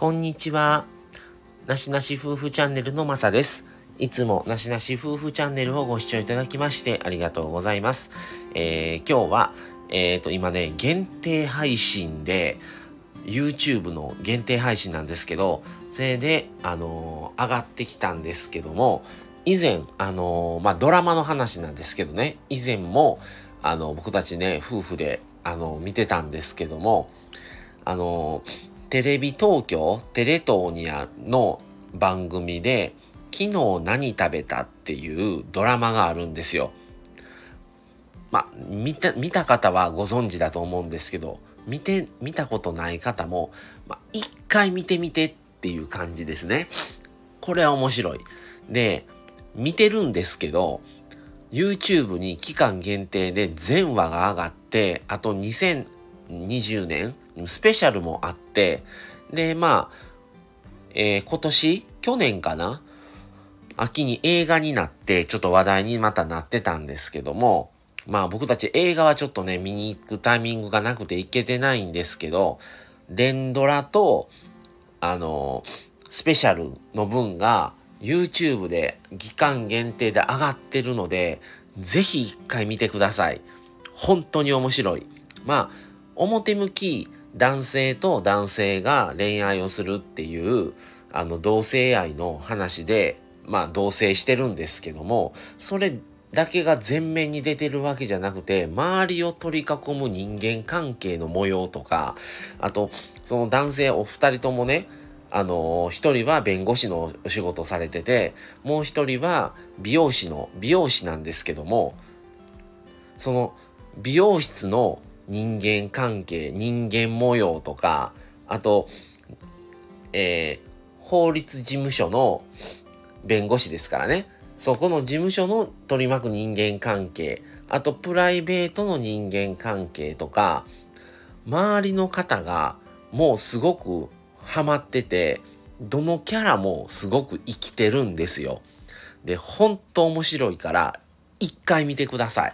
こんにちは。なしなし夫婦チャンネルのまさです。いつもなしなし夫婦チャンネルをご視聴いただきましてありがとうございます。えー、今日は、えっ、ー、と、今ね、限定配信で、YouTube の限定配信なんですけど、それで、あのー、上がってきたんですけども、以前、あの、まあ、ドラマの話なんですけどね、以前も、あの、僕たちね、夫婦で、あの、見てたんですけども、あの、テレビ東京、テレ東にあの番組で、昨日何食べたっていうドラマがあるんですよ。まあ、見た、見た方はご存知だと思うんですけど、見て、見たことない方も、まあ、一回見てみてっていう感じですね。これは面白い。で、見てるんですけど、YouTube に期間限定で全話が上がって、あと2000 2020年スペシャルもあって、で、まあ、えー、今年去年かな秋に映画になってちょっと話題にまたなってたんですけども、まあ僕たち映画はちょっとね、見に行くタイミングがなくて行けてないんですけど、連ドラと、あの、スペシャルの分が YouTube で期間限定で上がってるので、ぜひ一回見てください。本当に面白い。まあ、表向き男性と男性が恋愛をするっていう、あの、同性愛の話で、まあ、同棲してるんですけども、それだけが前面に出てるわけじゃなくて、周りを取り囲む人間関係の模様とか、あと、その男性お二人ともね、あの、一人は弁護士のお仕事されてて、もう一人は美容師の、美容師なんですけども、その美容室の人間関係、人間模様とか、あと、えー、法律事務所の弁護士ですからね。そこの事務所の取り巻く人間関係、あとプライベートの人間関係とか、周りの方がもうすごくハマってて、どのキャラもすごく生きてるんですよ。で、ほんと面白いから、一回見てください。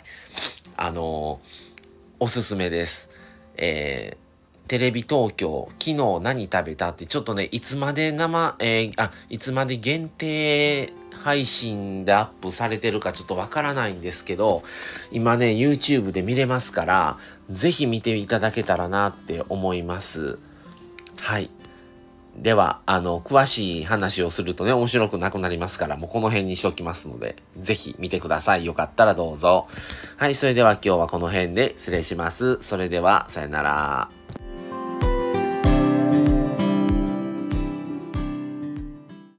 あのーおすすめです。えー、テレビ東京、昨日何食べたって、ちょっとね、いつまで生、えー、あ、いつまで限定配信でアップされてるかちょっとわからないんですけど、今ね、YouTube で見れますから、ぜひ見ていただけたらなって思います。はい。では、あの、詳しい話をするとね、面白くなくなりますから、もうこの辺にしときますので、ぜひ見てください。よかったらどうぞ。はい、それでは今日はこの辺で失礼します。それでは、さよなら。